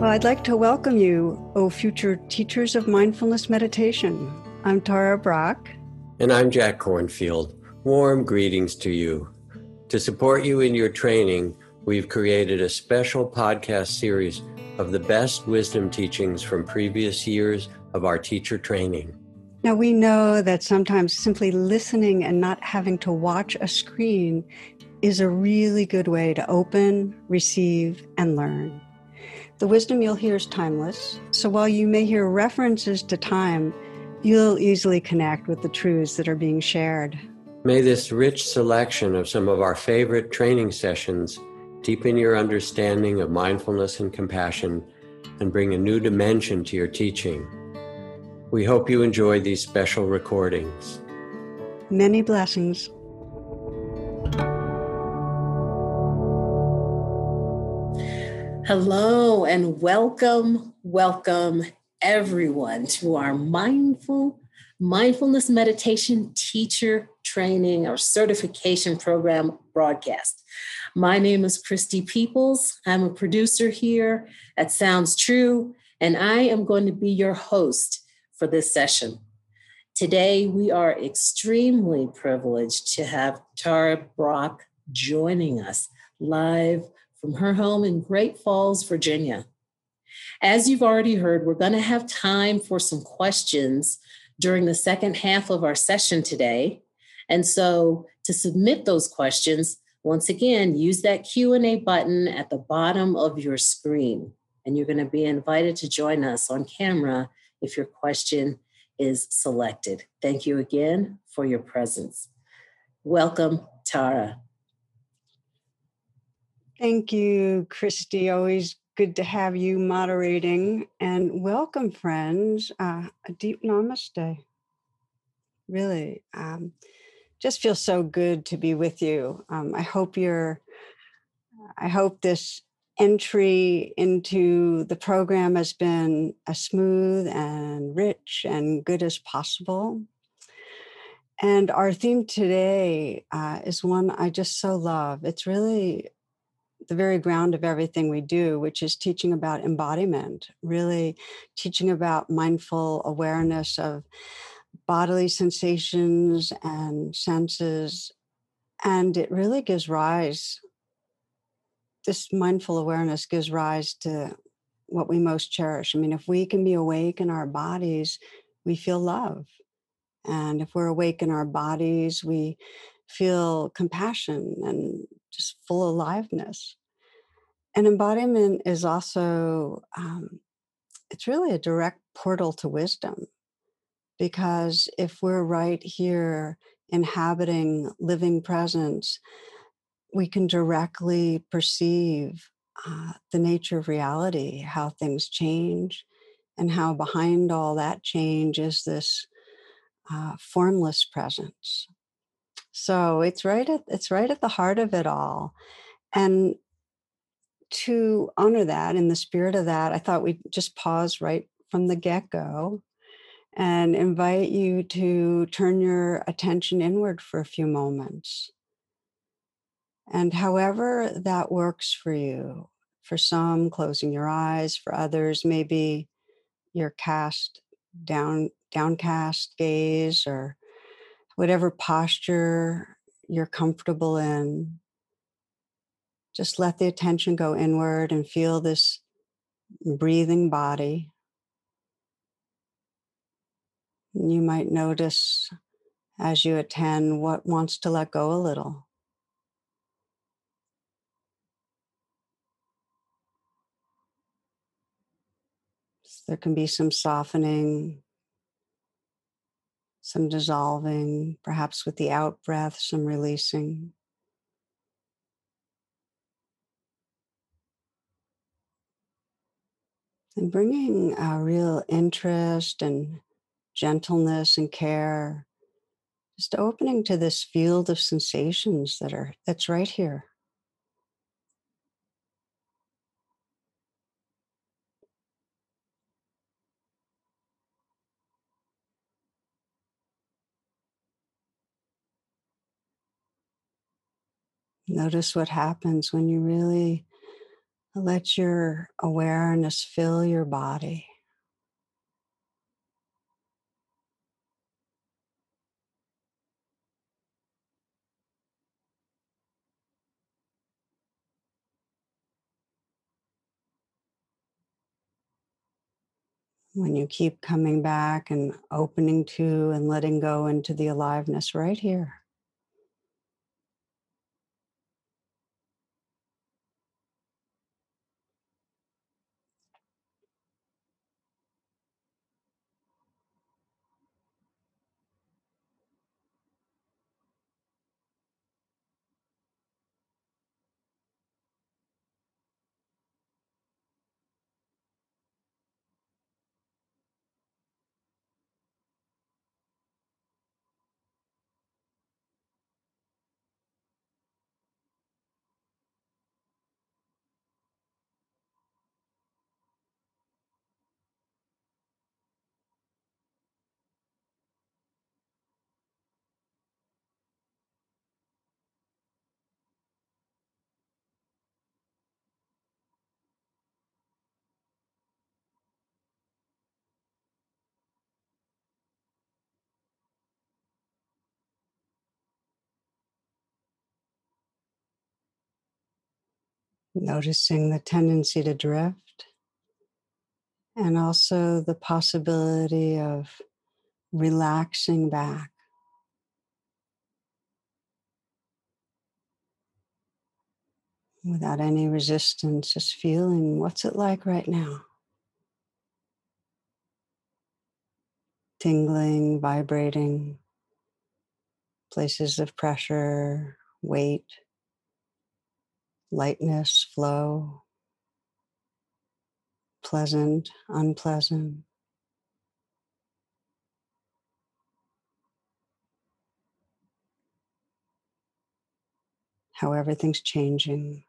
Well, I'd like to welcome you, O future teachers of mindfulness meditation. I'm Tara Brach. And I'm Jack Kornfield. Warm greetings to you. To support you in your training, we've created a special podcast series of the best wisdom teachings from previous years of our teacher training. Now, we know that sometimes simply listening and not having to watch a screen is a really good way to open, receive, and learn. The wisdom you'll hear is timeless. So while you may hear references to time, you'll easily connect with the truths that are being shared. May this rich selection of some of our favorite training sessions deepen your understanding of mindfulness and compassion and bring a new dimension to your teaching. We hope you enjoy these special recordings. Many blessings. Hello and welcome, welcome everyone to our mindful mindfulness meditation teacher training or certification program broadcast. My name is Christy Peoples. I'm a producer here at Sounds True, and I am going to be your host for this session. Today, we are extremely privileged to have Tara Brach joining us live from her home in Great Falls, Virginia. As you've already heard, we're going to have time for some questions during the second half of our session today. And so to submit those questions, once again, use that Q&A button at the bottom of your screen. And you're going to be invited to join us on camera if your question is selected. Thank you again for your presence. Welcome, Tara. Thank you, Christy. Always good to have you moderating. And welcome, friends. Uh, a deep namaste. Really, um, just feels so good to be with you. Um, I hope you're, I hope this entry into the program has been as smooth and rich and good as possible. And our theme today uh, is one I just so love. It's really the very ground of everything we do, which is teaching about embodiment, really teaching about mindful awareness of bodily sensations and senses. And it really gives rise, this mindful awareness gives rise to what we most cherish. I mean, if we can be awake in our bodies, we feel love. And if we're awake in our bodies, we feel compassion and just full aliveness. And embodiment is also, um, it's really a direct portal to wisdom. Because if we're right here inhabiting living presence, we can directly perceive uh, the nature of reality, how things change, and how behind all that change is this uh, formless presence. So it's right at it's right at the heart of it all. And to honor that in the spirit of that, I thought we'd just pause right from the get-go and invite you to turn your attention inward for a few moments. And however that works for you, for some, closing your eyes, for others, maybe your cast down, downcast gaze or whatever posture you're comfortable in. Just let the attention go inward and feel this breathing body. You might notice as you attend what wants to let go a little. There can be some softening, some dissolving, perhaps with the out breath, some releasing. And bringing a real interest and gentleness and care, just opening to this field of sensations that are that's right here. Notice what happens when you really Let your awareness fill your body. When you keep coming back and opening to and letting go into the aliveness right here. Noticing the tendency to drift and also the possibility of relaxing back. Without any resistance, just feeling what's it like right now? Tingling, vibrating, places of pressure, weight, lightness, flow, pleasant, unpleasant. How everything's changing.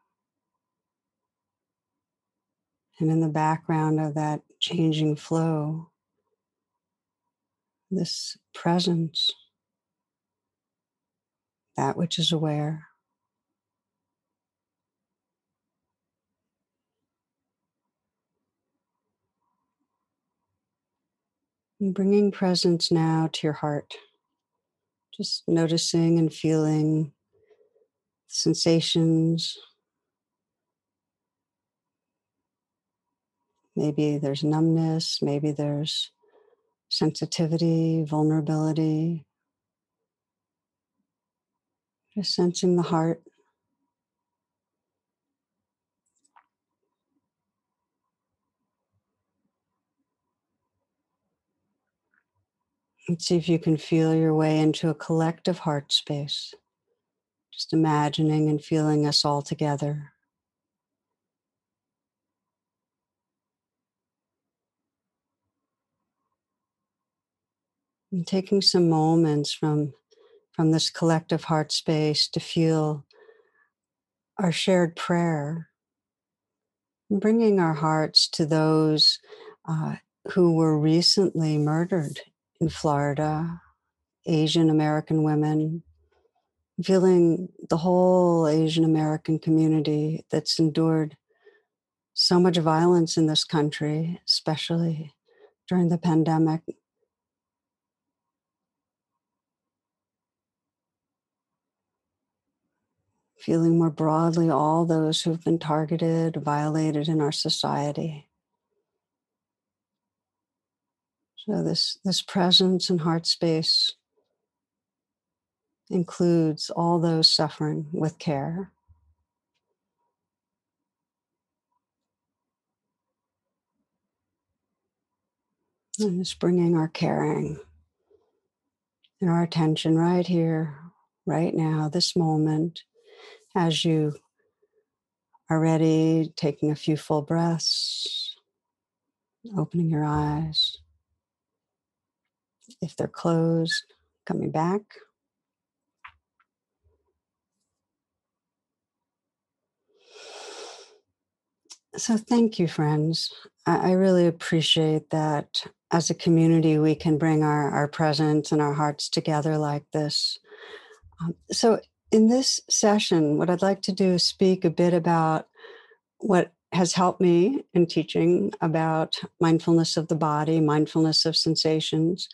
And in the background of that changing flow, this presence, that which is aware. Bringing presence now to your heart. Just noticing and feeling sensations. Maybe there's numbness, maybe there's sensitivity, vulnerability. Just sensing the heart. And see if you can feel your way into a collective heart space. Just imagining and feeling us all together. And taking some moments from, from this collective heart space to feel our shared prayer, bringing our hearts to those uh, who were recently murdered in Florida, Asian American women, feeling the whole Asian American community that's endured so much violence in this country, especially during the pandemic. Feeling more broadly all those who've been targeted, violated in our society. So this, this presence and heart space includes all those suffering with care. And just bringing our caring and our attention right here, right now, this moment, as you are ready, taking a few full breaths, opening your eyes. If they're closed, coming back. So, thank you, friends. I, really appreciate that as a community, we can bring our, our presence and our hearts together like this. Um, so, in this session, what I'd like to do is speak a bit about what has helped me in teaching about mindfulness of the body, mindfulness of sensations.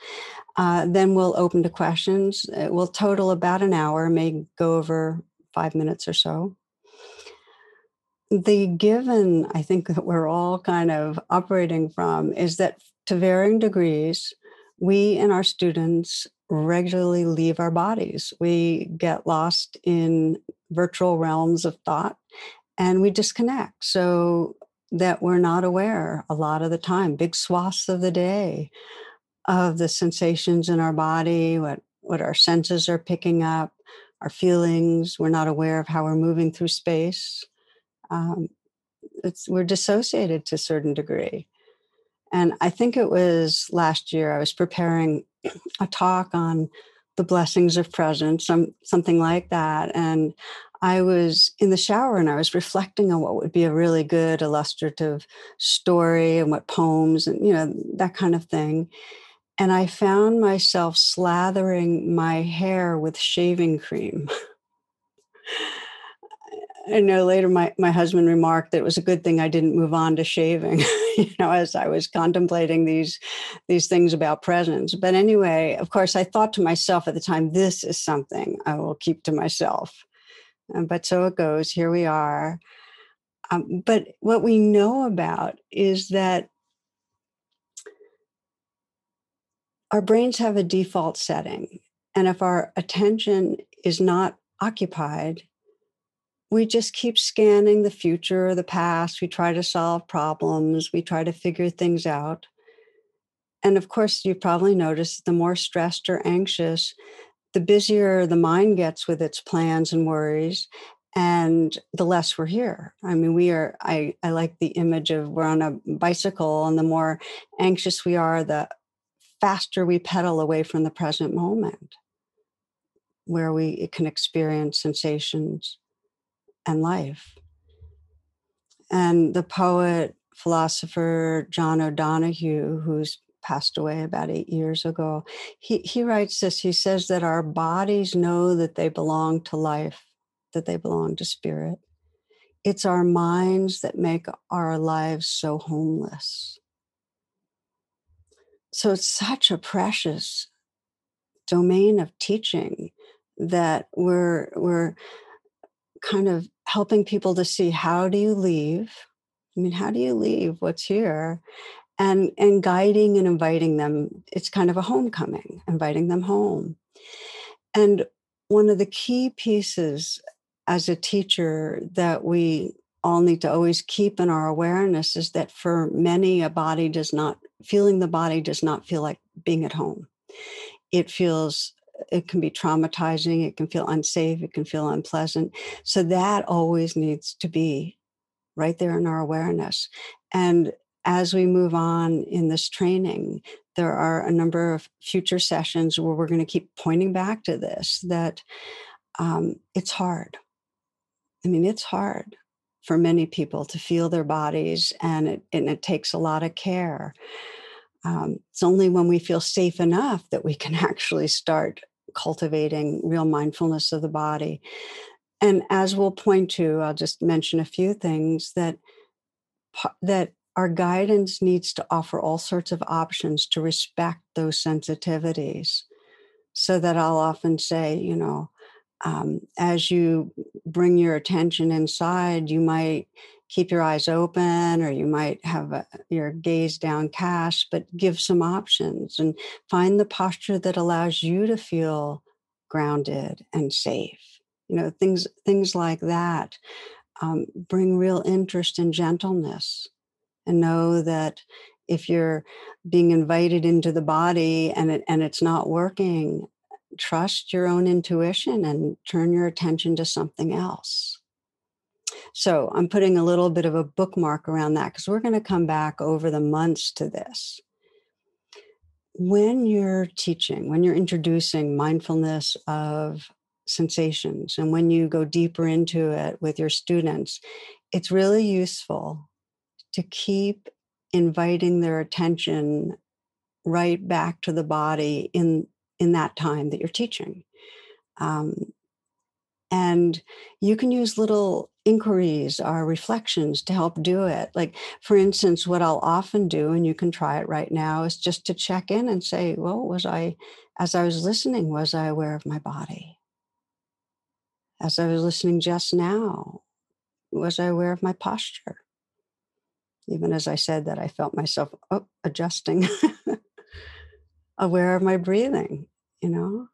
Uh, then we'll open to questions. It will total about an hour, may go over five minutes or so. The given, I think, that we're all kind of operating from is that to varying degrees, we and our students regularly leave our bodies. We get lost in virtual realms of thought and we disconnect so that we're not aware a lot of the time, big swaths of the day of the sensations in our body, what, what our senses are picking up, our feelings. We're not aware of how we're moving through space. Um, it's, we're dissociated to a certain degree. And I think it was last year I was preparing a talk on the blessings of presence, some something like that. And I was in the shower and I was reflecting on what would be a really good illustrative story and what poems and you know that kind of thing. And I found myself slathering my hair with shaving cream. I know later my, my husband remarked that it was a good thing I didn't move on to shaving, you know, as I was contemplating these these things about presence. But anyway, of course, I thought to myself at the time, this is something I will keep to myself. Um, but so it goes. Here we are. Um, but what we know about is that our brains have a default setting. And if our attention is not occupied, we just keep scanning the future or the past. We try to solve problems, we try to figure things out. And of course, you've probably noticed the more stressed or anxious, the busier the mind gets with its plans and worries, and the less we're here. I mean, we are, I, I like the image of we're on a bicycle, and the more anxious we are, the faster we pedal away from the present moment where we can experience sensations and life. And the poet, philosopher John O'Donohue, who's passed away about eight years ago, he, he writes this. He says that our bodies know that they belong to life, that they belong to spirit. It's our minds that make our lives so homeless. So it's such a precious domain of teaching that we're we're kind of helping people to see how do you leave i mean how do you leave what's here and and guiding and inviting them it's kind of a homecoming inviting them home and one of the key pieces as a teacher that we all need to always keep in our awareness is that for many a body does not feeling the body does not feel like being at home it feels it can be traumatizing, it can feel unsafe, it can feel unpleasant. So that always needs to be right there in our awareness. And as we move on in this training, there are a number of future sessions where we're going to keep pointing back to this that um, it's hard. I mean, it's hard for many people to feel their bodies, and it, and it takes a lot of care um, it's only when we feel safe enough that we can actually start cultivating real mindfulness of the body. And as we'll point to, I'll just mention a few things that that our guidance needs to offer all sorts of options to respect those sensitivities. So that I'll often say, you know, um, as you bring your attention inside, you might keep your eyes open or you might have a, your gaze downcast, but give some options and find the posture that allows you to feel grounded and safe. You know, things things like that um, bring real interest and gentleness, and know that if you're being invited into the body and it and it's not working, trust your own intuition and turn your attention to something else. So I'm putting a little bit of a bookmark around that because we're going to come back over the months to this. When you're teaching, when you're introducing mindfulness of sensations, and when you go deeper into it with your students, it's really useful to keep inviting their attention right back to the body in in that time that you're teaching um, and you can use little inquiries, or reflections to help do it. Like, for instance, what I'll often do, and you can try it right now, is just to check in and say, well, was I, as I was listening, was I aware of my body? As I was listening just now, was I aware of my posture? Even as I said that, I felt myself oh, adjusting, aware of my breathing, you know?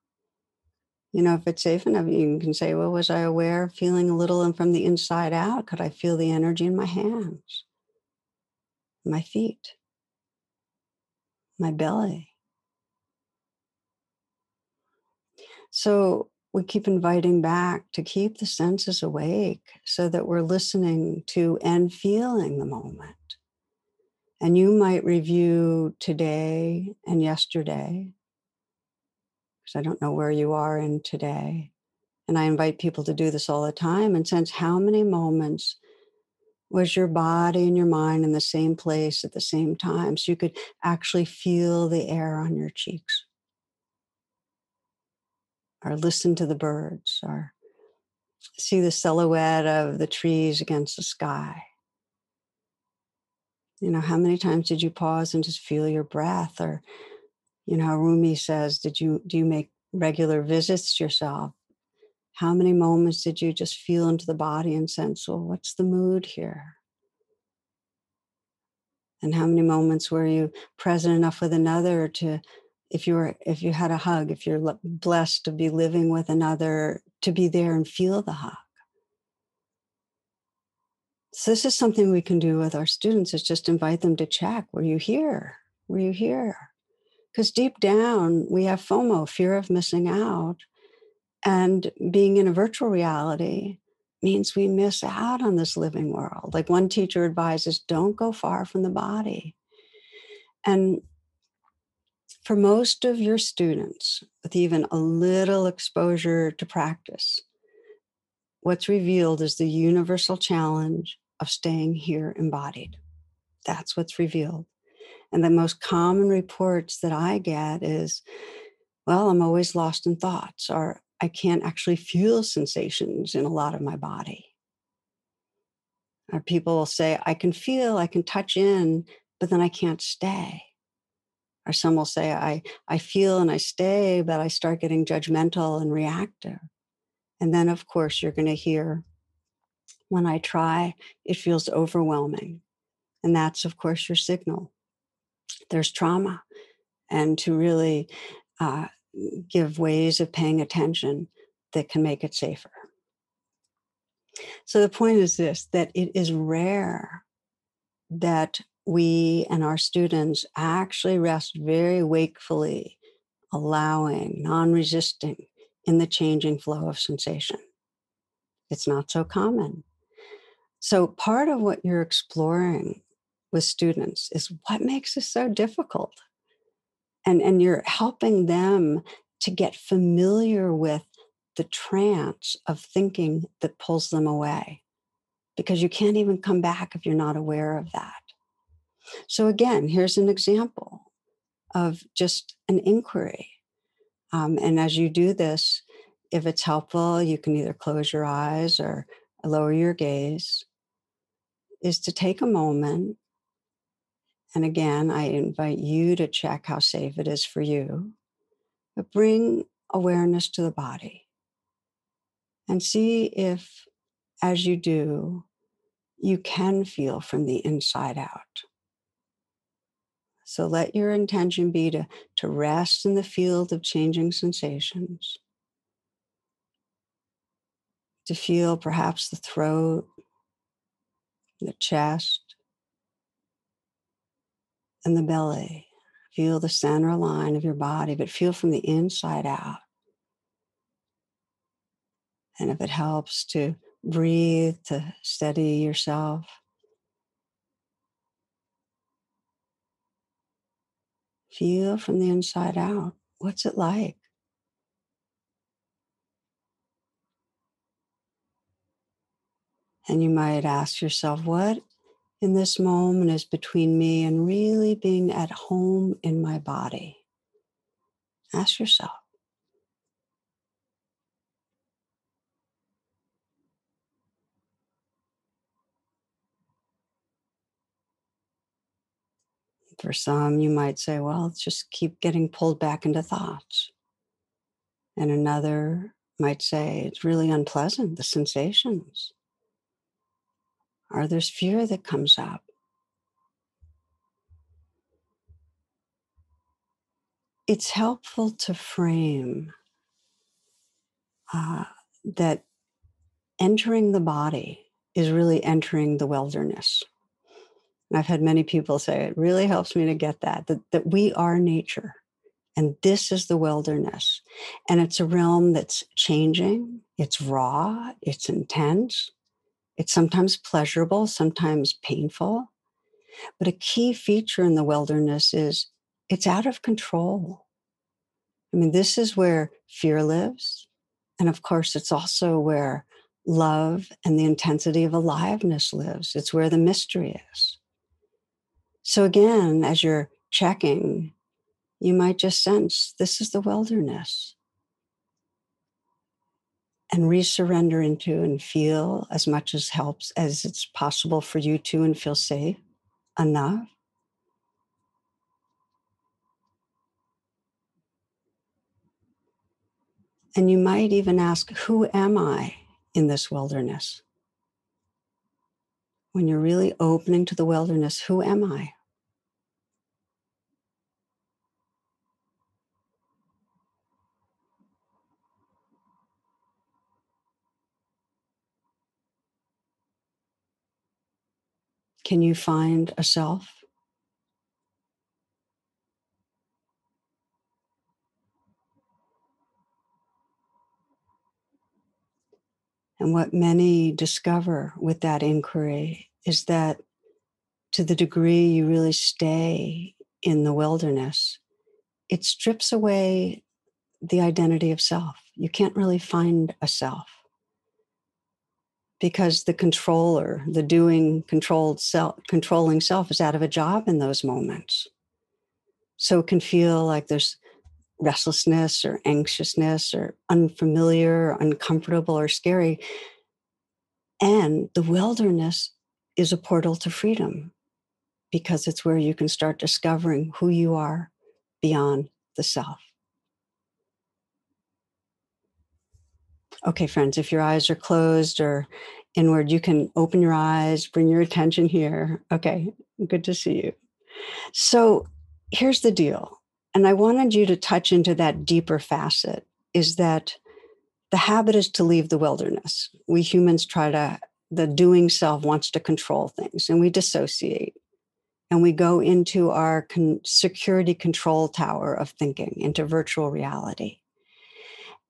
You know, if it's safe enough, you can say, well, was I aware, of feeling a little and from the inside out? Could I feel the energy in my hands, my feet, my belly? So we keep inviting back to keep the senses awake so that we're listening to and feeling the moment. And you might review today and yesterday, because I don't know where you are in today. And I invite people to do this all the time and sense how many moments was your body and your mind in the same place at the same time so you could actually feel the air on your cheeks or listen to the birds or see the silhouette of the trees against the sky. You know, how many times did you pause and just feel your breath? Or, you know, Rumi says, did you do you make regular visits yourself? How many moments did you just feel into the body and sense, well, what's the mood here? And how many moments were you present enough with another to if you were if you had a hug if you're blessed to be living with another to be there and feel the hug so this is something we can do with our students is just invite them to check were you here? Were you here? Because deep down we have fomo fear of missing out and being in a virtual reality means we miss out on this living world. Like one teacher advises don't go far from the body. And for most of your students, with even a little exposure to practice, what's revealed is the universal challenge of staying here embodied. That's what's revealed. And the most common reports that I get is, well, I'm always lost in thoughts, or I can't actually feel sensations in a lot of my body. Or people will say, I can feel, I can touch in, but then I can't stay or some will say i i feel and i stay but i start getting judgmental and reactive and then of course you're going to hear when i try it feels overwhelming and that's of course your signal there's trauma and to really uh, give ways of paying attention that can make it safer so the point is this that it is rare that we and our students actually rest very wakefully, allowing, non resisting in the changing flow of sensation. It's not so common. So, part of what you're exploring with students is what makes this so difficult. And, and you're helping them to get familiar with the trance of thinking that pulls them away because you can't even come back if you're not aware of that. So, again, here's an example of just an inquiry. Um, and as you do this, if it's helpful, you can either close your eyes or lower your gaze, is to take a moment. And again, I invite you to check how safe it is for you, but bring awareness to the body and see if, as you do, you can feel from the inside out. So let your intention be to, to rest in the field of changing sensations, to feel perhaps the throat, the chest, and the belly. Feel the center line of your body, but feel from the inside out. And if it helps to breathe, to steady yourself. Feel from the inside out. What's it like? And you might ask yourself, what in this moment is between me and really being at home in my body? Ask yourself. For some, you might say, well, just keep getting pulled back into thoughts. And another might say, it's really unpleasant, the sensations. Or there's fear that comes up. It's helpful to frame uh, that entering the body is really entering the wilderness. And I've had many people say it really helps me to get that, that, that we are nature and this is the wilderness. And it's a realm that's changing, it's raw, it's intense, it's sometimes pleasurable, sometimes painful. But a key feature in the wilderness is it's out of control. I mean, this is where fear lives. And of course, it's also where love and the intensity of aliveness lives. It's where the mystery is. So, again, as you're checking, you might just sense this is the wilderness and resurrender into and feel as much as helps as it's possible for you to and feel safe enough. And you might even ask, Who am I in this wilderness? When you're really opening to the wilderness, who am I? Can you find a self? And what many discover with that inquiry is that to the degree you really stay in the wilderness, it strips away the identity of self. You can't really find a self because the controller, the doing controlled self, controlling self is out of a job in those moments. So it can feel like there's restlessness or anxiousness or unfamiliar, or uncomfortable or scary. And the wilderness is a portal to freedom because it's where you can start discovering who you are beyond the self. Okay, friends, if your eyes are closed or inward, you can open your eyes, bring your attention here. Okay, good to see you. So here's the deal. And I wanted you to touch into that deeper facet is that the habit is to leave the wilderness. We humans try to, the doing self wants to control things and we dissociate and we go into our con- security control tower of thinking, into virtual reality.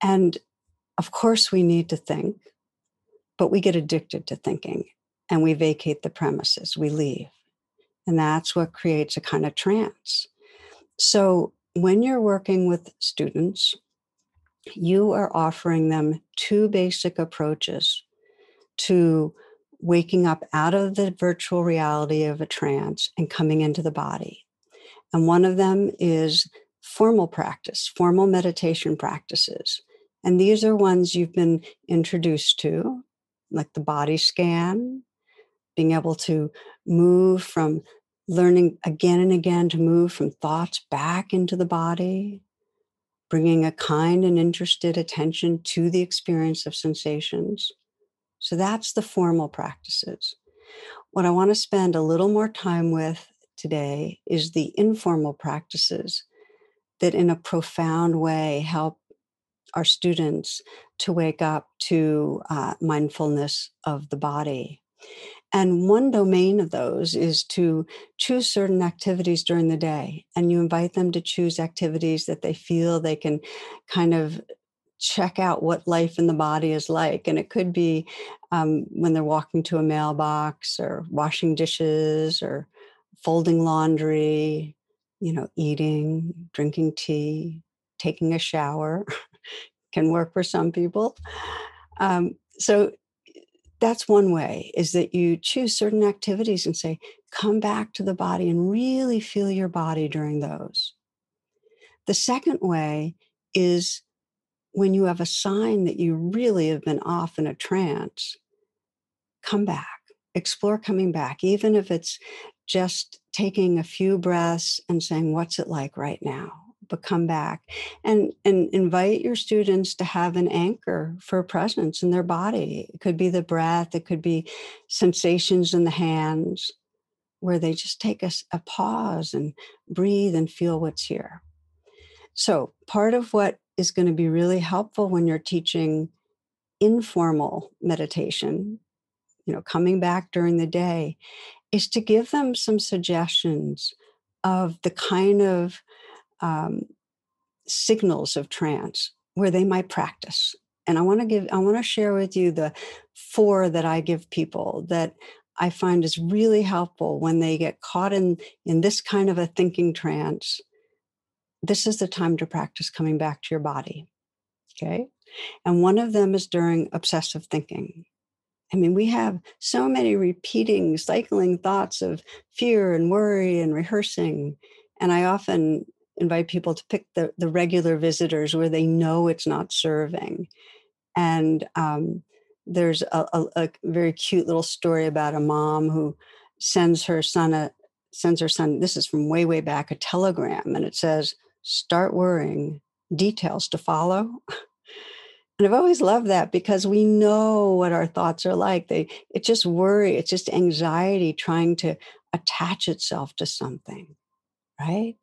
And of course, we need to think, but we get addicted to thinking and we vacate the premises, we leave. And that's what creates a kind of trance. So when you're working with students, you are offering them two basic approaches to waking up out of the virtual reality of a trance and coming into the body. And one of them is formal practice, formal meditation practices. And these are ones you've been introduced to, like the body scan, being able to move from learning again and again to move from thoughts back into the body, bringing a kind and interested attention to the experience of sensations. So that's the formal practices. What I want to spend a little more time with today is the informal practices that, in a profound way, help our students to wake up to uh, mindfulness of the body. And one domain of those is to choose certain activities during the day. And you invite them to choose activities that they feel they can kind of check out what life in the body is like. And it could be um, when they're walking to a mailbox or washing dishes or folding laundry, you know, eating, drinking tea, taking a shower can work for some people. Um, so that's one way is that you choose certain activities and say, come back to the body and really feel your body during those. The second way is when you have a sign that you really have been off in a trance, come back, explore coming back, even if it's just taking a few breaths and saying, What's it like right now? But come back and, and invite your students to have an anchor for presence in their body. It could be the breath, it could be sensations in the hands, where they just take a, a pause and breathe and feel what's here. So, part of what is going to be really helpful when you're teaching informal meditation, you know, coming back during the day, is to give them some suggestions of the kind of um, signals of trance where they might practice. And I want to give, I want to share with you the four that I give people that I find is really helpful when they get caught in in this kind of a thinking trance this is the time to practice coming back to your body. Okay. And one of them is during obsessive thinking. I mean, we have so many repeating, cycling thoughts of fear and worry and rehearsing. And I often invite people to pick the, the regular visitors where they know it's not serving. And um, there's a, a, a, very cute little story about a mom who sends her son a sends her son this is from way way back a telegram and it says start worrying, details to follow. And I've always loved that because we know what our thoughts are like. They it's just worry, it's just anxiety trying to attach itself to something, right?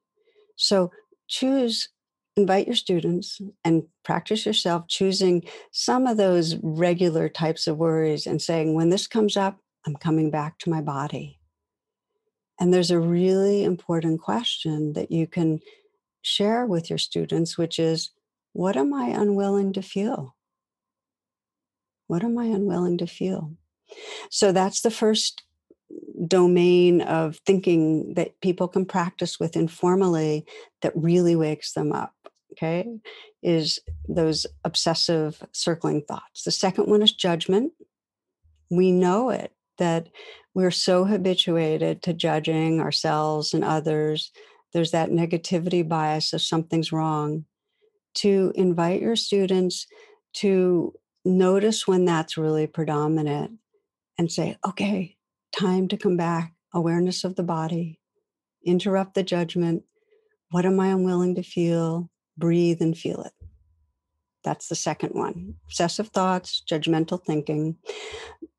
So choose invite your students and practice yourself choosing some of those regular types of worries and saying when this comes up, I'm coming back to my body. And there's a really important question that you can share with your students, which is what am I unwilling to feel? What am I unwilling to feel? So that's the first domain of thinking that people can practice with informally that really wakes them up. Okay, is those obsessive circling thoughts. The second one is judgment. We know it that we're so habituated to judging ourselves and others there's that negativity bias of something's wrong, to invite your students to notice when that's really predominant and say, okay, time to come back, awareness of the body, interrupt the judgment. What am I unwilling to feel? Breathe and feel it. That's the second one obsessive thoughts, judgmental thinking.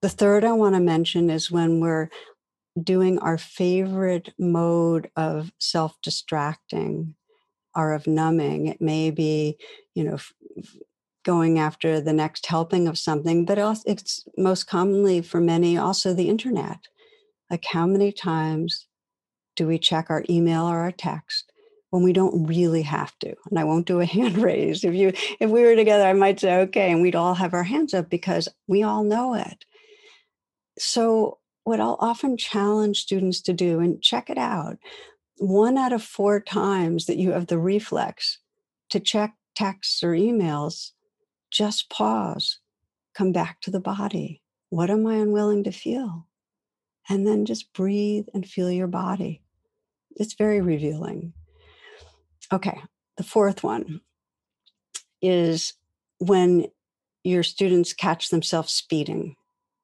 The third I want to mention is when we're doing our favorite mode of self distracting or of numbing. It may be, you know, going after the next helping of something, but also it's most commonly for many also the internet. Like, how many times do we check our email or our text? when we don't really have to and i won't do a hand raise if you if we were together i might say okay and we'd all have our hands up because we all know it so what I'll often challenge students to do, and check it out one out of four times that you have the reflex to check texts or emails, just pause, come back to the body. What am I unwilling to feel? And then just breathe and feel your body. It's very revealing. Okay, the fourth one is when your students catch themselves speeding,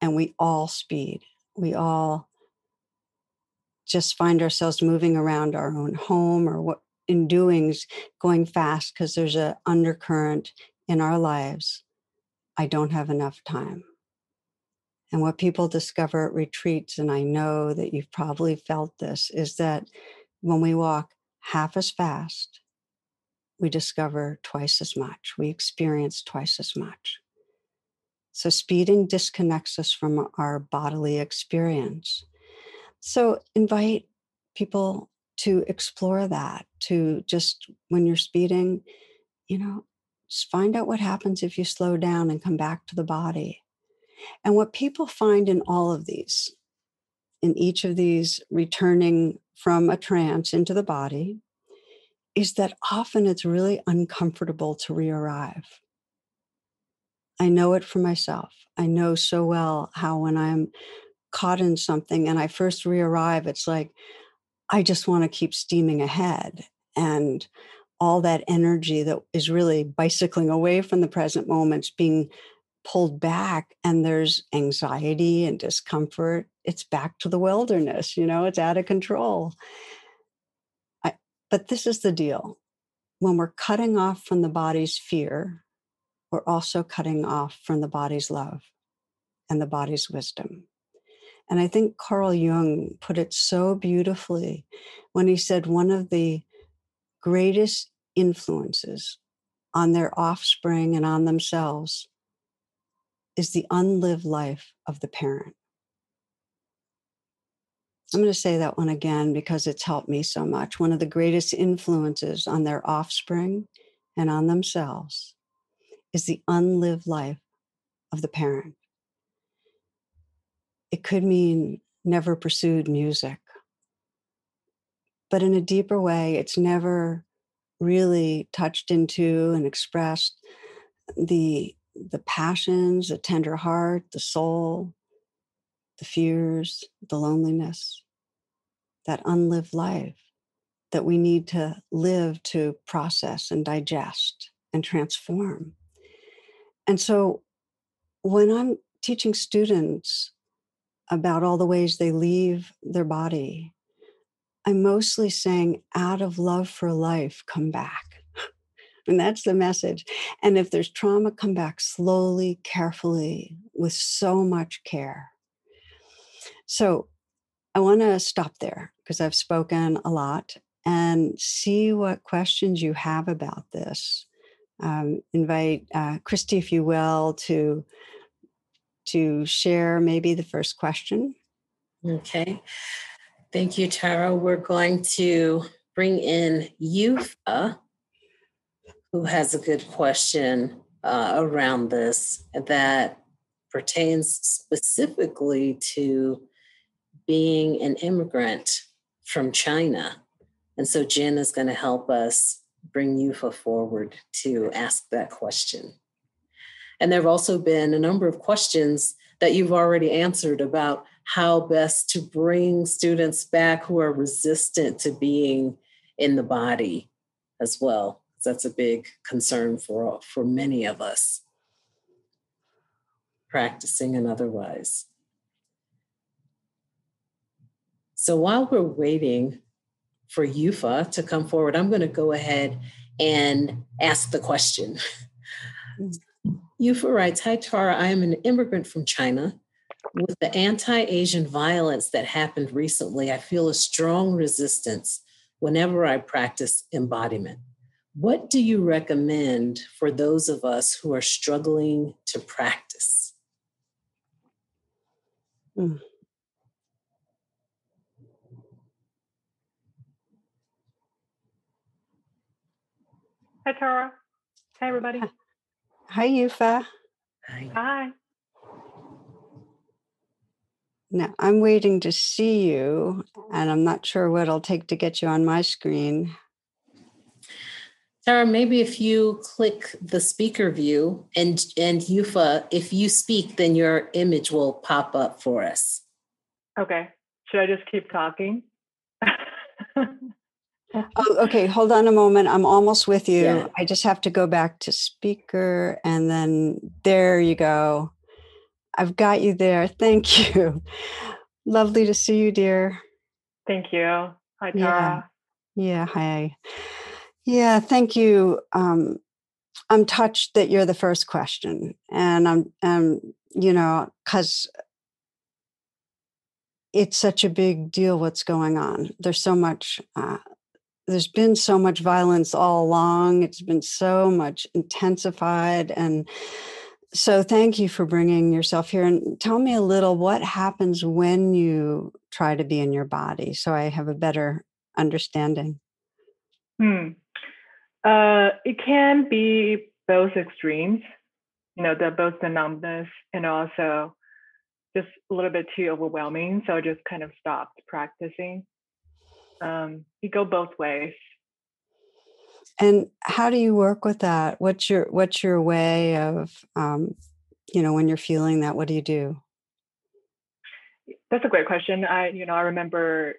and we all speed we all just find ourselves moving around our own home or what in doings going fast because there's an undercurrent in our lives i don't have enough time. And what people discover at retreats and i know that you've probably felt this is that when we walk half as fast we discover twice as much. We experience twice as much. So, speeding disconnects us from our bodily experience. So, invite people to explore that, to just when you're speeding, you know, find out what happens if you slow down and come back to the body. And what people find in all of these, in each of these returning from a trance into the body, is that often it's really uncomfortable to re arrive. I know it for myself. I know so well how when I'm caught in something and I first re arrive, it's like I just want to keep steaming ahead. And all that energy that is really bicycling away from the present moments being pulled back and there's anxiety and discomfort, it's back to the wilderness, you know, it's out of control. I, but this is the deal when we're cutting off from the body's fear, we're also cutting off from the body's love and the body's wisdom. And I think Carl Jung put it so beautifully when he said one of the greatest influences on their offspring and on themselves is the unlived life of the parent. I'm going to say that one again because it's helped me so much. One of the greatest influences on their offspring and on themselves is the unlived life of the parent. It could mean never pursued music, but in a deeper way, it's never really touched into and expressed the the passions, the tender heart, the soul, the fears, the loneliness, that unlived life that we need to live to process and digest and transform. And so when I'm teaching students about all the ways they leave their body, I'm mostly saying, out of love for life, come back. And that's the message. And if there's trauma, come back slowly, carefully, with so much care. So I want to stop there because I've spoken a lot and see what questions you have about this. Um, invite uh, Christy, if you will, to to share maybe the first question. Okay. Thank you, Tara. We're going to bring in Yufa, who has a good question uh, around this that pertains specifically to being an immigrant from China. And so Jen is going to help us bring Yufa forward to ask that question. And there have also been a number of questions that you've already answered about how best to bring students back who are resistant to being in the body as well. That's a big concern for, for many of us, practicing and otherwise. So while we're waiting for Yufa to come forward, I'm going to go ahead and ask the question. Mm. Yufa writes Hi, Tara. I am an immigrant from China. With the anti Asian violence that happened recently, I feel a strong resistance whenever I practice embodiment. What do you recommend for those of us who are struggling to practice? Mm. Hi, Tara. Hi, everybody. Hi, Yufa. Hi. Hi. Now, I'm waiting to see you, and I'm not sure what it'll take to get you on my screen. Tara, maybe if you click the speaker view and and Yufa, if you speak, then your image will pop up for us. Okay. Should I just keep talking? Oh, okay, hold on a moment. I'm almost with you. Yeah. I just have to go back to speaker and then there you go. I've got you there. Thank you. Lovely to see you, dear. Thank you. Hi, Tara. Yeah, yeah hi. Yeah, thank you. Um, I'm touched that you're the first question. And I'm, um, you know, because it's such a big deal what's going on. There's so much uh, there's been so much violence all along. It's been so much intensified. And so thank you for bringing yourself here. And tell me a little what happens when you try to be in your body so I have a better understanding. Hmm. Uh, it can be both extremes, you know, the both the numbness and also just a little bit too overwhelming. So I just kind of stopped practicing um, you go both ways and how do you work with that what's your what's your way of um, you know when you're feeling that what do you do that's a great question i you know i remember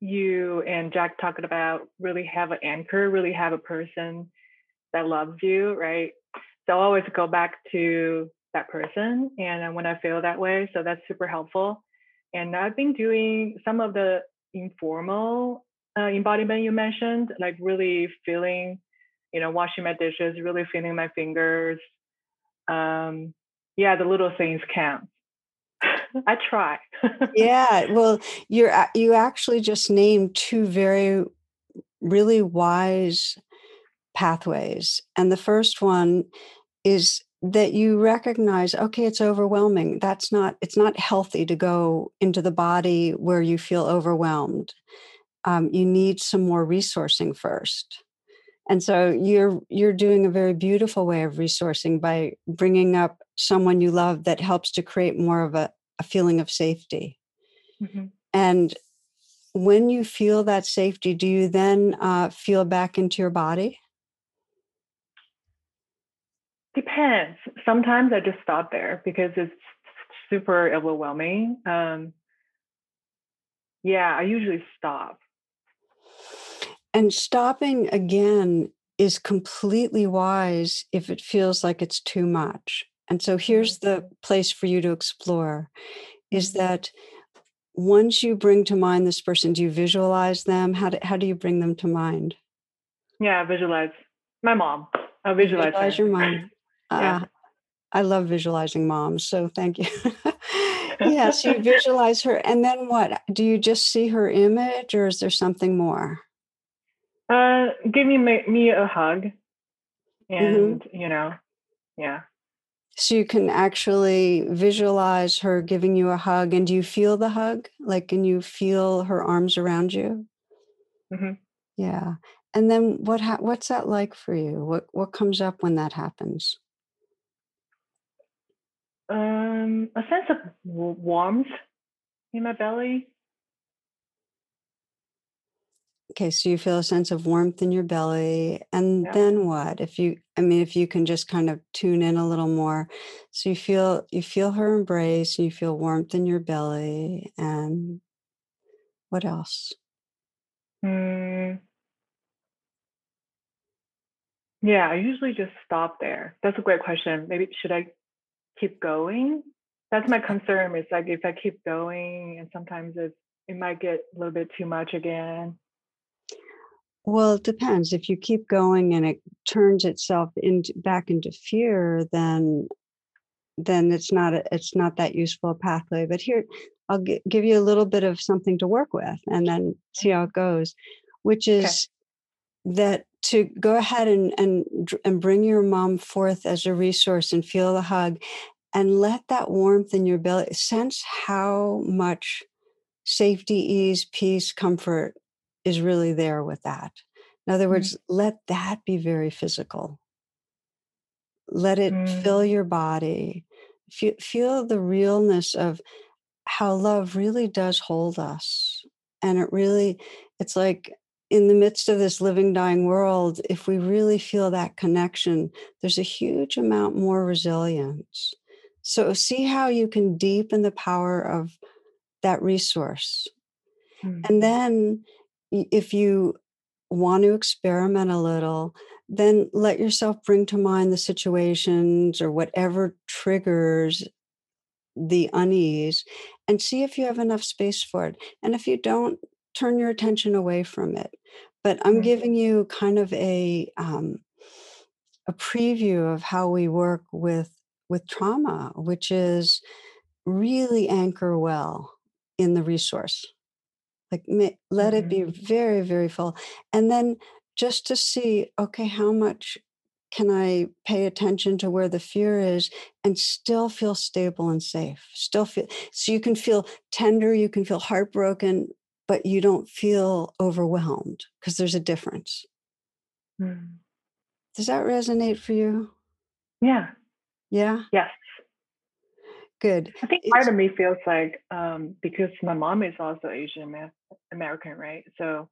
you and jack talking about really have an anchor really have a person that loves you right so i always go back to that person and when I feel that way. So that's super helpful. And I've been doing some of the informal uh, embodiment you mentioned, like really feeling, you know, washing my dishes, really feeling my fingers. Um, yeah, the little things count. I try. yeah, well, you're you actually just named two very really wise pathways. And the first one is that you recognize okay it's overwhelming that's not it's not healthy to go into the body where you feel overwhelmed um, you need some more resourcing first and so you're you're doing a very beautiful way of resourcing by bringing up someone you love that helps to create more of a, a feeling of safety mm-hmm. and when you feel that safety do you then uh, feel back into your body Depends. Sometimes I just stop there because it's super overwhelming. Um, yeah, I usually stop. And stopping again is completely wise if it feels like it's too much. And so here's the mm-hmm. place for you to explore is mm-hmm. that once you bring to mind this person, do you visualize them? How do, how do you bring them to mind? Yeah, visualize my mom. I visualize, visualize your mom. Yeah. Uh, I love visualizing moms, so thank you. yes, you visualize her, and then what? Do you just see her image, or is there something more? Uh, give me me a hug, mm-hmm. and mm-hmm. you know, yeah. So you can actually visualize her giving you a hug, and do you feel the hug? Like, can you feel her arms around you? Mm-hmm. Yeah. And then what? Ha- what's that like for you? What What comes up when that happens? um, a sense of warmth in my belly. Okay, so you feel a sense of warmth in your belly. And yeah. then what? If you I mean if you can just kind of tune in a little more. So you feel you feel her embrace and you feel warmth in your belly and what else? Mm. Yeah, I usually just stop there. That's a great question. Maybe should I keep going. That's my concern. Is like if I keep going, and sometimes it's it might get a little bit too much again. Well, it depends. If you keep going and it turns itself into back into fear, then then it's not a, it's not that useful a pathway. But here, I'll g- give you a little bit of something to work with, and then see how it goes. Which is okay. that to go ahead and, and and bring your mom forth as a resource and feel the hug and let that warmth in your belly sense how much safety ease peace comfort is really there with that in other mm. words mm. let that be very physical let it mm. fill your body feel, feel the realness of how love really does hold us and it really it's like in the midst of this living, dying world, if we really feel that connection, there's a huge amount more resilience. So, see how you can deepen the power of that resource. Mm-hmm. And then, if you want to experiment a little, then let yourself bring to mind the situations or whatever triggers the unease and see if you have enough space for it. And if you don't, turn your attention away from it. But I'm mm-hmm. giving you kind of a um, a preview of how we work with with trauma, which is really anchor well in the resource. Like let it be mm-hmm. very very full, and then just to see okay how much can I pay attention to where the fear is and still feel stable and safe? Still feel so you can feel tender, you can feel heartbroken, but you don't feel overwhelmed because there's a difference. Mm. Does that resonate for you? Yeah. Yeah. Yes. Good. I think part it's, of me feels like um, because my mom is also Asian American, right? So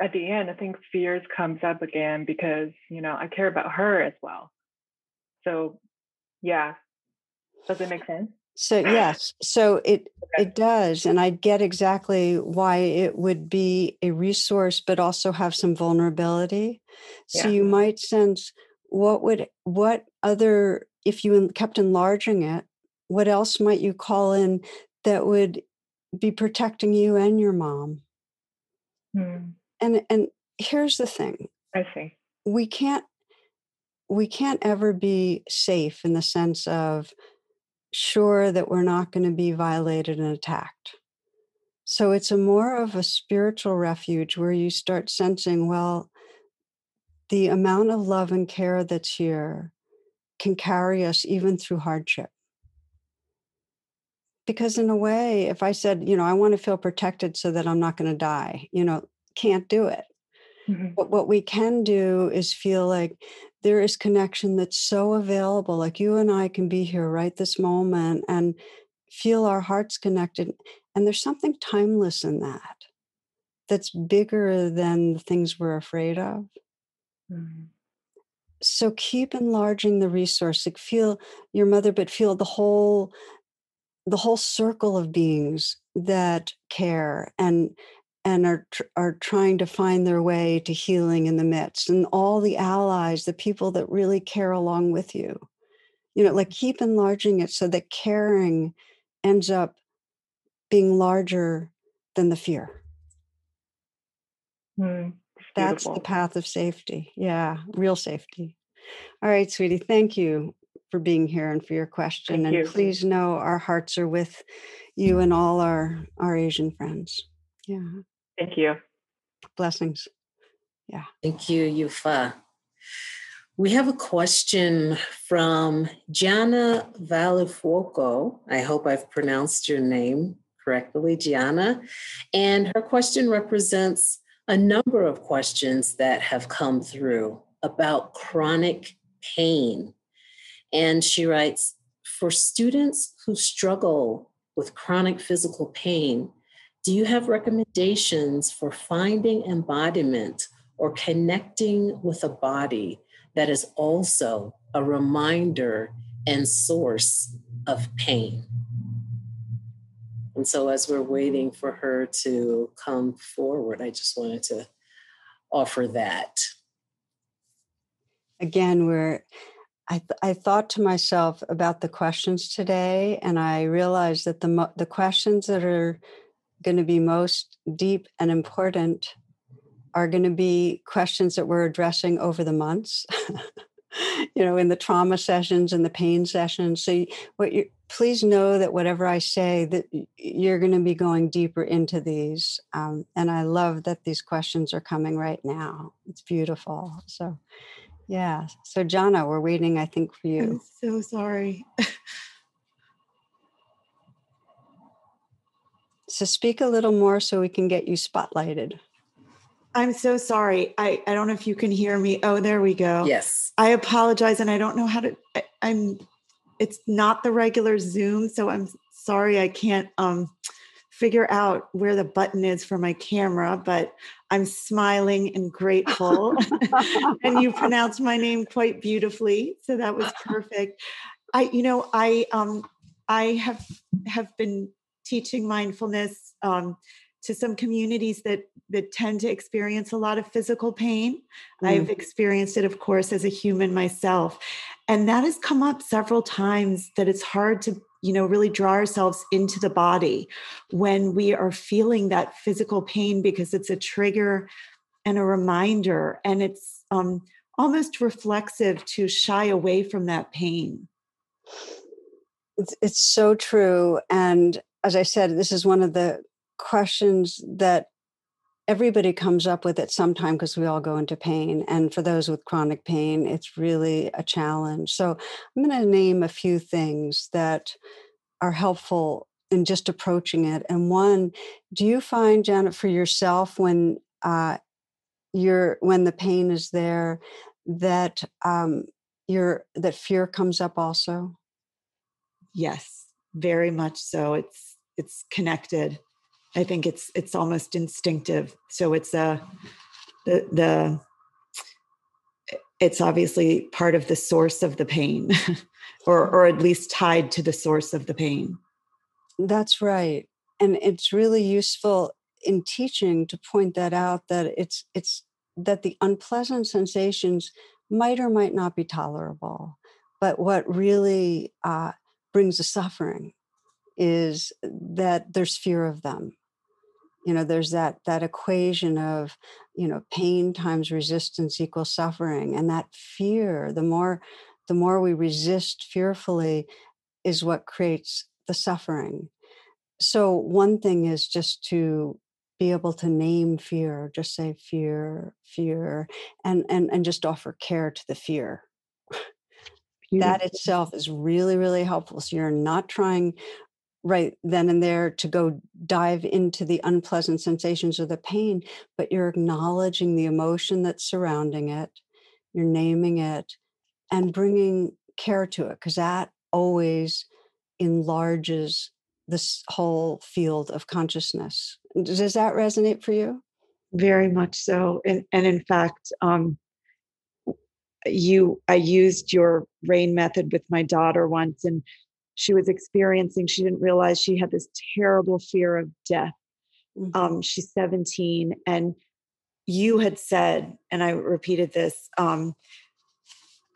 at the end, I think fears comes up again because you know I care about her as well. So yeah, does it make sense? So yes, so it okay. it does, and I get exactly why it would be a resource, but also have some vulnerability. So yeah. you might sense what would what other if you kept enlarging it what else might you call in that would be protecting you and your mom Hmm. and and here's the thing I see. we can't we can't ever be safe in the sense of sure that we're not going to be violated and attacked so it's a more of a spiritual refuge where you start sensing well the amount of love and care that's here can carry us even through hardship because in a way if i said you know i want to feel protected so that i'm not going to die you know can't do it Mhm. but what we can do is feel like there is connection that's so available like you and i can be here right this moment and feel our hearts connected and there's something timeless in that that's bigger than the things we're afraid of Mhm. So keep enlarging the resource like feel your mother but feel the whole the whole circle of beings that care and and are are trying to find their way to healing in the midst and all the allies the people that really care along with you you know like keep enlarging it so that caring ends up being larger than the fear Hmm. It's that's the path of safety yeah real safety all right sweetie thank you for being here and for your question Thank and you. please know our hearts are with you and all our our asian friends yeah Thank you. blessings Yeah. Thank you, Yufa. We have a question from Gianna Valifuoco. I hope I've pronounced your name correctly, Gianna. And her question represents a number of questions that have come through about chronic pain. And she writes For students who struggle with chronic physical pain, do you have recommendations for finding embodiment or connecting with a body that is also a reminder and source of pain? And so, as we're waiting for her to come forward, I just wanted to offer that. again we're I, th- I thought to myself about the questions today and i realized that the mo- the questions that are going to be most deep and important are going to be questions that we're addressing over the months you know in the trauma sessions and the pain sessions so what you please know that whatever i say that you're going to be going deeper into these um, and i love that these questions are coming right now it's beautiful so yeah so jana we're waiting i think for you. I'm you so sorry. so speak a little more so we can get you spotlighted I'm so sorry. I, I don't know if you can hear me. Oh, there we go. Yes. I apologize and I don't know how to I, I'm it's not the regular Zoom, so I'm sorry I can't um figure out where the button is for my camera, but I'm smiling and grateful. and you pronounced my name quite beautifully, so that was perfect. I you know, I um I have have been teaching mindfulness um to some communities that that tend to experience a lot of physical pain. I've experienced it, of course, as a human myself. And that has come up several times that it's hard to, you know, really draw ourselves into the body when we are feeling that physical pain because it's a trigger and a reminder. And it's um, almost reflexive to shy away from that pain. It's, it's so true. And as I said, this is one of the questions that everybody comes up with it sometime because we all go into pain. And for those with chronic pain, it's really a challenge. So I'm going to name a few things that are helpful in just approaching it. And one, do you find, Janet, for yourself when uh, you're when the pain is there, that um, your that fear comes up also? Yes, very much so. It's it's connected. I think it's it's almost instinctive. So it's a the the it's obviously part of the source of the pain or or at least tied to the source of the pain. That's right. And it's really useful in teaching to point that out that it's it's that the unpleasant sensations might or might not be tolerable. But what really uh, brings the suffering is that there's fear of them. You know, there's that that equation of, you know, pain times resistance equals suffering. And that fear, the more the more we resist fearfully, is what creates the suffering. So one thing is just to be able to name fear, just say fear, fear, and and and just offer care to the fear. that itself is really, really helpful. So you're not trying right then and there to go dive into the unpleasant sensations or the pain, but you're acknowledging the emotion that's surrounding it, you're naming it, and bringing care to it, because that always enlarges this whole field of consciousness. Does that resonate for you? Very much so. And, and in fact, um, you, I used your RAIN method with my daughter once, and she was experiencing, she didn't realize she had this terrible fear of death. Mm-hmm. Um, she's 17, and you had said, and I repeated this, um,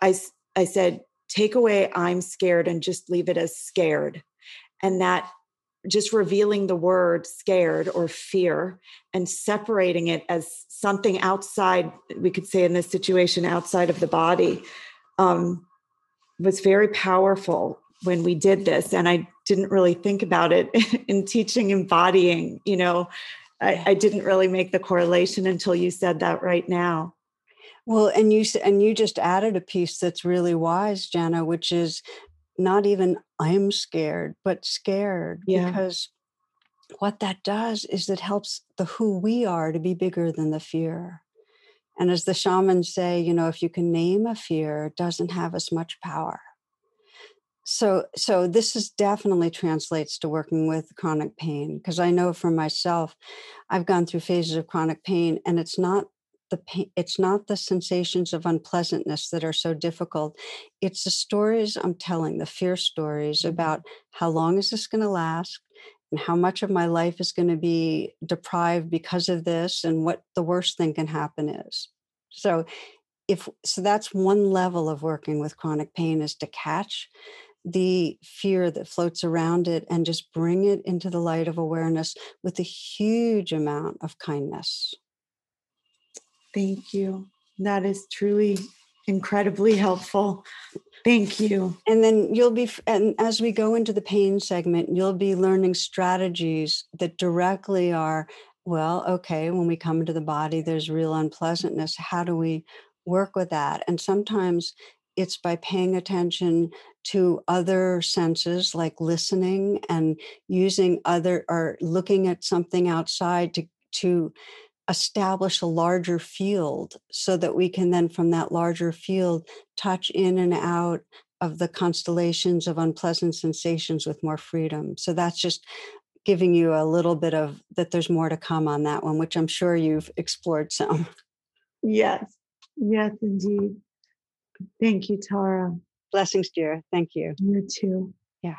I, I said, take away I'm scared and just leave it as scared. And that just revealing the word scared or fear and separating it as something outside, we could say in this situation, outside of the body, um, was very powerful when we did this. And I didn't really think about it in teaching embodying, you know, I, I didn't really make the correlation until you said that right now. Well, and you and you just added a piece that's really wise, Jana, which is not even I'm scared, but scared yeah. because what that does is it helps the who we are to be bigger than the fear. And as the shamans say, you know, if you can name a fear, it doesn't have as much power. So, so this is definitely translates to working with chronic pain because I know for myself, I've gone through phases of chronic pain, and it's not the pain, it's not the sensations of unpleasantness that are so difficult. It's the stories I'm telling, the fear stories mm-hmm. about how long is this going to last and how much of my life is going to be deprived because of this and what the worst thing can happen is. So if so that's one level of working with chronic pain is to catch the fear that floats around it and just bring it into the light of awareness with a huge amount of kindness. Thank you. That is truly incredibly helpful. Thank you. And then you'll be, and as we go into the pain segment, you'll be learning strategies that directly are, well, okay, when we come into the body, there's real unpleasantness. How do we work with that? And sometimes it's by paying attention to other senses like listening and using other or looking at something outside to to establish a larger field so that we can then from that larger field touch in and out of the constellations of unpleasant sensations with more freedom. So that's just giving you a little bit of that there's more to come on that one which i'm sure you've explored some. Yes. Yes indeed thank you tara. Blessings dear. Thank you. You too. Yeah.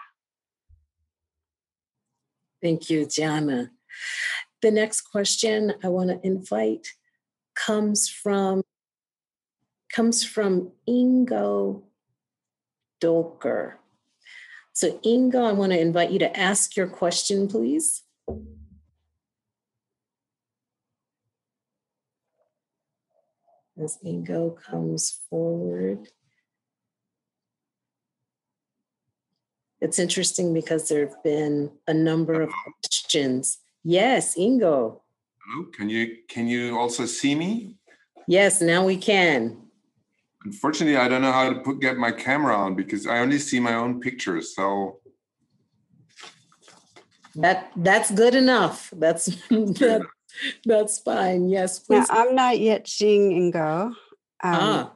Thank you jana. The next question I want to invite comes from comes from Ingo Dolker. So Ingo, I want to invite you to ask your question, please. As Ingo comes forward. It's interesting because there have been a number of questions Yes, Ingo. Hello, can you can you also see me? Yes, now we can. Unfortunately, I don't know how to put get my camera on because I only see my own pictures. So that that's good enough. That's that, that's fine. Yes, please. I'm not yet seeing Ingo. Um, ah.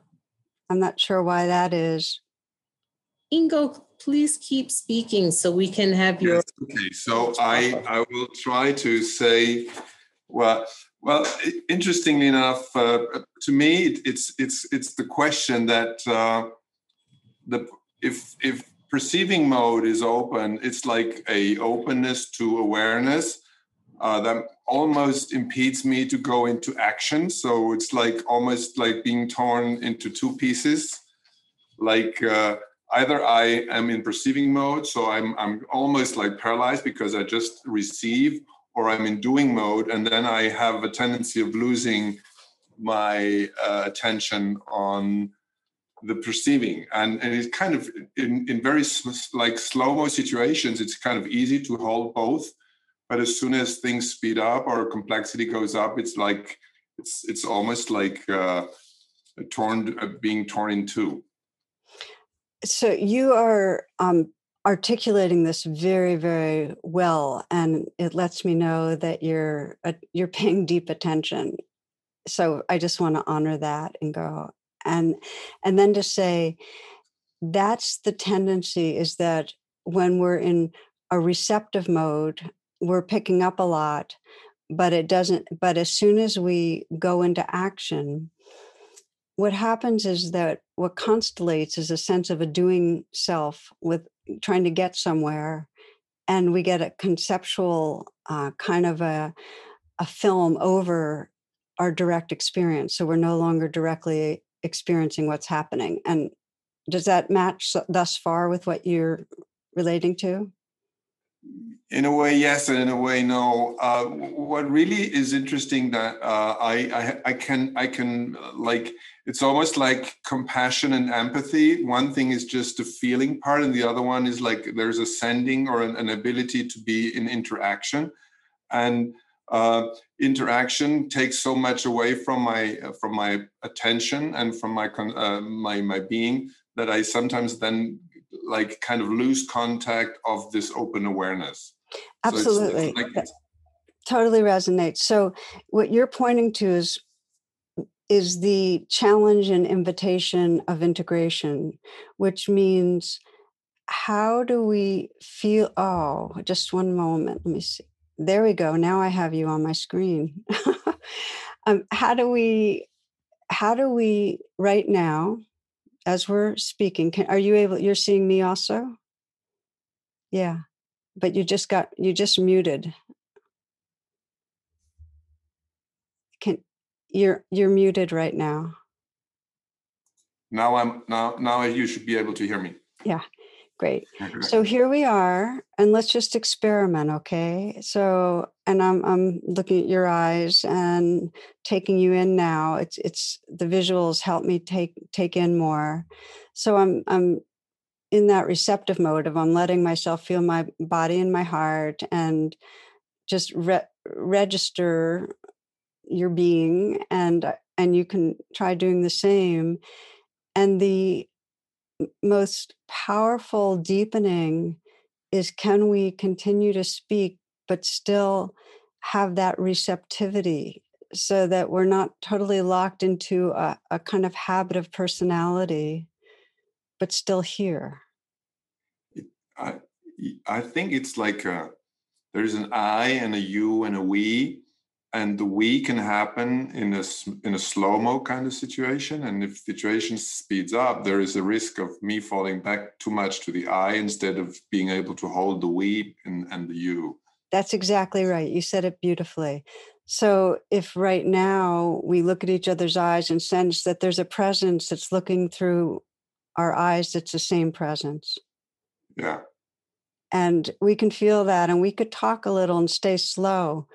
I'm not sure why that is. Ingo, please keep speaking so we can have your. Yes, okay, so I I will try to say, well, well, interestingly enough, uh, to me, it's it's it's the question that uh, the if if perceiving mode is open, it's like a openness to awareness. Uh, that almost impedes me to go into action. So it's like almost like being torn into two pieces. Like uh, either I am in perceiving mode, so I'm I'm almost like paralyzed because I just receive, or I'm in doing mode, and then I have a tendency of losing my uh, attention on the perceiving and, and it's kind of in, in very like slow-mo situations it's kind of easy to hold both but as soon as things speed up or complexity goes up it's like it's it's almost like uh, torn uh, being torn in two. So you are um, articulating this very very well and it lets me know that you're uh, you're paying deep attention. So i just want to honor that and go and and then to say that's the tendency is that when we're in a receptive mode we're picking up a lot but it doesn't but as soon as we go into action what happens is that what constellates is a sense of a doing self with trying to get somewhere and we get a conceptual uh, kind of a, a film over our direct experience so we're no longer directly experiencing what's happening. And does that match thus far with what you're relating to? In a way, yes, and in a way, no. Uh, what really is interesting that uh, I, I I can I can uh, like it's almost like compassion and empathy. One thing is just the feeling part, and the other one is like there's a sending or an, an ability to be in interaction, and uh, interaction takes so much away from my from my attention and from my uh, my my being that I sometimes then like kind of lose contact of this open awareness. Absolutely. So it's, it's like totally resonates. So what you're pointing to is is the challenge and invitation of integration, which means how do we feel oh just one moment let me see there we go. Now I have you on my screen. um, how do we, how do we right now, as we're speaking, can, are you able, you're seeing me also? Yeah, but you just got, you just muted. Can, you're, you're muted right now. Now I'm, now, now you should be able to hear me. Yeah. Great. Mm-hmm. So here we are, and let's just experiment, okay? So, and I'm I'm looking at your eyes and taking you in now. It's it's the visuals help me take take in more. So I'm I'm in that receptive mode of I'm letting myself feel my body and my heart and just re- register your being and and you can try doing the same and the most powerful deepening is can we continue to speak but still have that receptivity so that we're not totally locked into a, a kind of habit of personality but still here? I i think it's like a, there's an i and a you and a we and the we can happen in a in a slow mo kind of situation. And if the situation speeds up there is a risk of me falling back too much to the i instead of being able to hold the we and, and the you. That's exactly right. You said it beautifully. So if right now we look at each other's eyes and sense that there's a presence that's looking through our eyes that's the same presence. Yeah. And we can feel that and we could talk a little and stay slow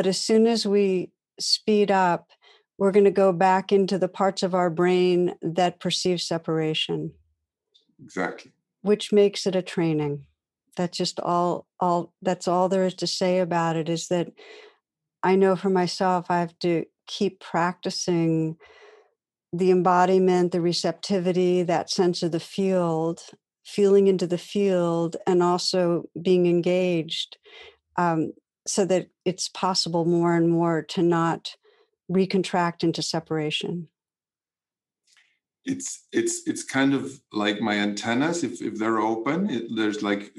but as soon as we speed up, we're going to go back into the parts of our brain that perceive separation. Exactly. Which makes it a training. That's just all all that's all there is to say about it is that I know for myself I have to keep practicing the embodiment, the receptivity, that sense of the field, feeling into the field, and also being engaged. Um, so that it's possible more and more to not recontract into separation. It's it's it's kind of like my antennas if, if they're open it, there's like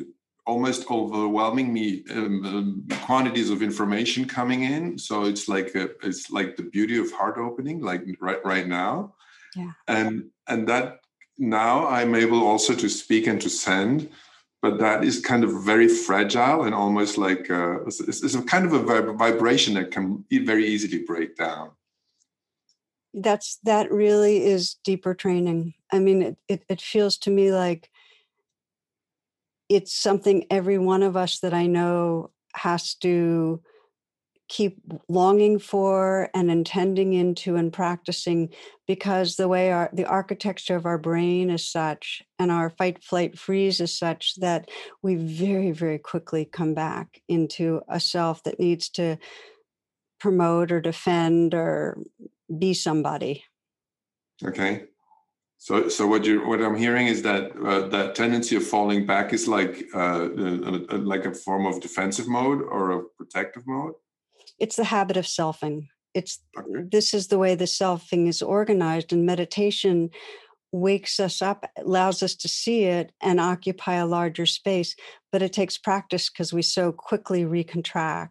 almost overwhelming me um, um, quantities of information coming in. So it's like a, it's like the beauty of heart opening like right right now. Yeah. And and that now i'm able also to speak and to send but that is kind of very fragile and almost like uh, it's, it's, a kind of a vibration that can very easily break down. That's that really is deeper training. I mean it, it, it feels to me like it's something every one of us that i know has to keep longing for and intending into and practicing because the way our the architecture of our brain is such and our fight flight freeze is such that we very very quickly come back into a self that needs to promote or defend or be somebody. Okay. So, so what you what I'm hearing is that uh, that tendency of falling back is like uh, a, a, like a form of defensive mode or a protective mode it's the habit of selfing it's this is the way the selfing is organized and meditation wakes us up allows us to see it and occupy a larger space but it takes practice because we so quickly recontract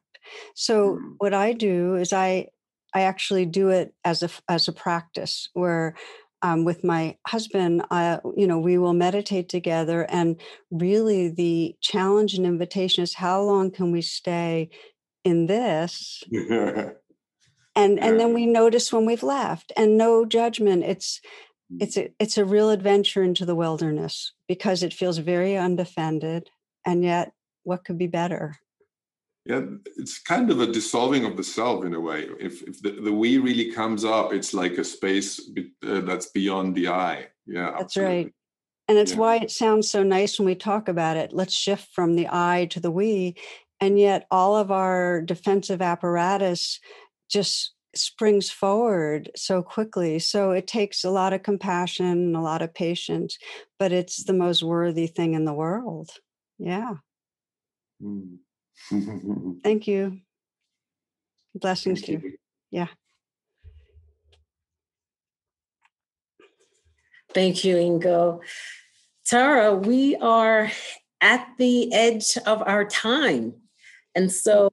so mm. what i do is i i actually do it as a as a practice where um, with my husband, uh, you know, we will meditate together. And really, the challenge and invitation is how long can we stay in this and and then we notice when we've left and no judgment it's mm. it's a, it's a real adventure into the wilderness because it feels very undefended and yet what could be better yeah it's kind of a dissolving of the self in a way if, if the, the we really comes up it's like a space uh, that's beyond the i yeah that's absolutely. right and it's yeah. why it sounds so nice when we talk about it let's shift from the i to the we and yet all of our defensive apparatus just springs forward so quickly. So it takes a lot of compassion and a lot of patience but it's the most worthy thing in the world. Yeah. Mm. thank you. Blessings thank to you. yeah. Thank you ingo. Tara we are at the edge of our time and so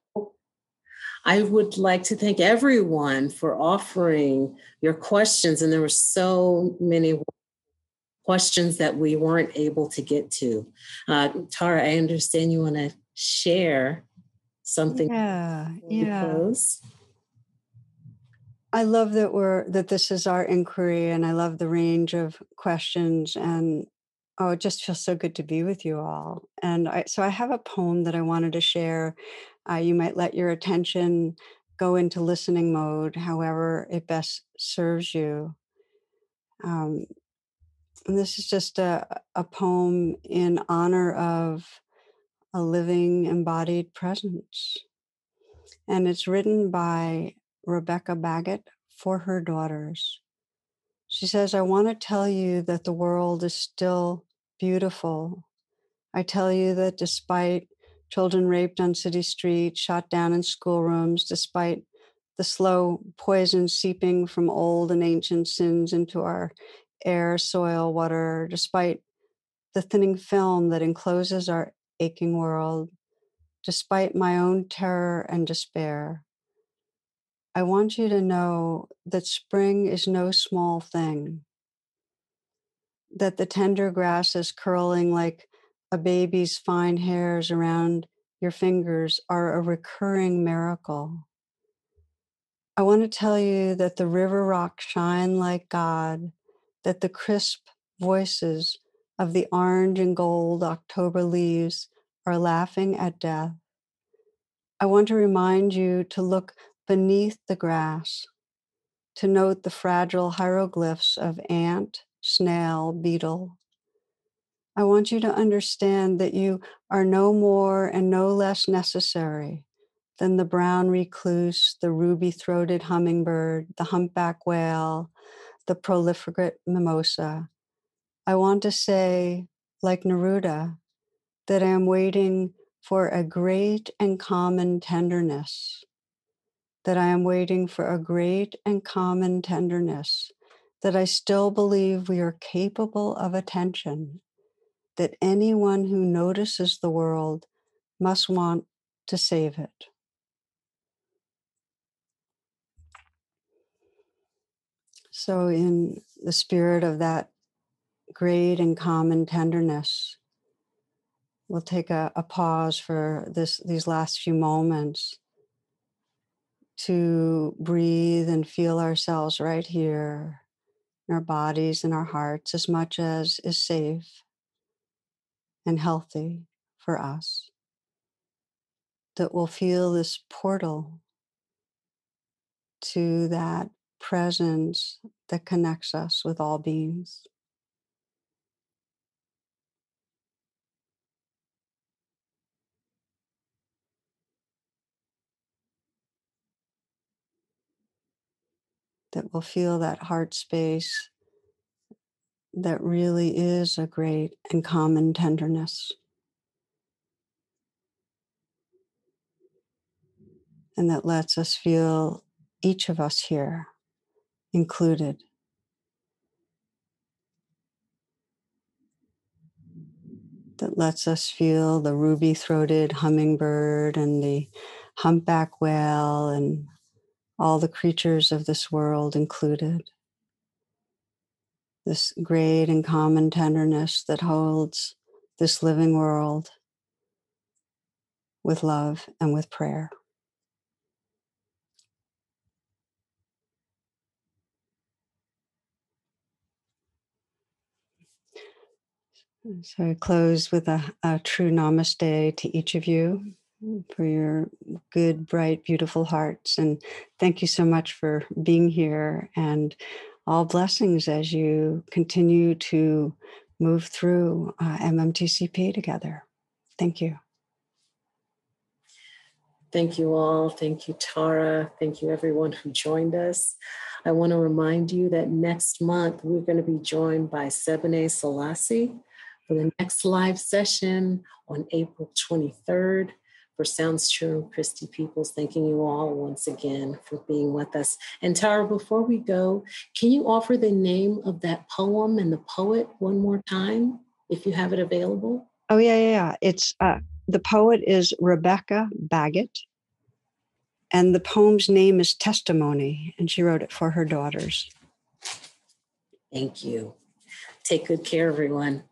I would like to thank everyone for offering your questions. And there were so many questions that we weren't able to get to. Uh, Tara, I understand you want to share something. Yeah, yeah. I love that we're that this is our inquiry, and I love the range of questions and Oh, it just feels so good to be with you all. And I, so I have a poem that I wanted to share. Uh, you might let your attention go into listening mode, however it best serves you. Um, and this is just a, a poem in honor of a living embodied presence. And it's written by Rebecca Baggett for her daughters. She says, I want to tell you that the world is still beautiful. I tell you that despite children raped on city streets, shot down in schoolrooms, despite the slow poison seeping from old and ancient sins into our air, soil, water, despite the thinning film that encloses our aching world, despite my own terror and despair. I want you to know that spring is no small thing that the tender grasses curling like a baby's fine hairs around your fingers are a recurring miracle. I want to tell you that the river rocks shine like God, that the crisp voices of the orange and gold October leaves are laughing at death. I want to remind you to look beneath the grass, to note the fragile hieroglyphs of ant snail, beetle. I want you to understand that you are no more and no less necessary than the brown recluse, the ruby throated hummingbird, the humpback whale, the proliferate mimosa. I want to say, like Neruda, that I am waiting for a great and common tenderness, that I am waiting for a great and common tenderness that I still believe we are capable of attention, that anyone who notices the world must want to save it. So, in the spirit of that great and common tenderness, we'll take a, a pause for this these last few moments to breathe and feel ourselves right here in our bodies and our hearts as much as is safe and healthy for us. That we'll feel this portal to that presence that connects us with all beings. That will feel that heart space that really is a great and common tenderness. And that lets us feel each of us here included. That lets us feel the ruby throated hummingbird and the humpback whale and all the creatures of this world included. This great and common tenderness that holds this living world with love and with prayer. So I close with a, a true namaste to each of you for your good, bright, beautiful hearts. And thank you so much for being here and all blessings as you continue to move through uh, MMTCP together. Thank you. Thank you all. Thank you, Tara. Thank you, everyone who joined us. I want to remind you that next month we're going to be joined by Sebene Selassie for the next live session on April 23rd. For Sounds True, Christy Peoples, thanking you all once again for being with us. And Tara, before we go, can you offer the name of that poem and the poet one more time, if you have it available? Oh yeah, yeah, yeah. It's uh, the poet is Rebecca Baggett, and the poem's name is Testimony, and she wrote it for her daughters. Thank you. Take good care, everyone.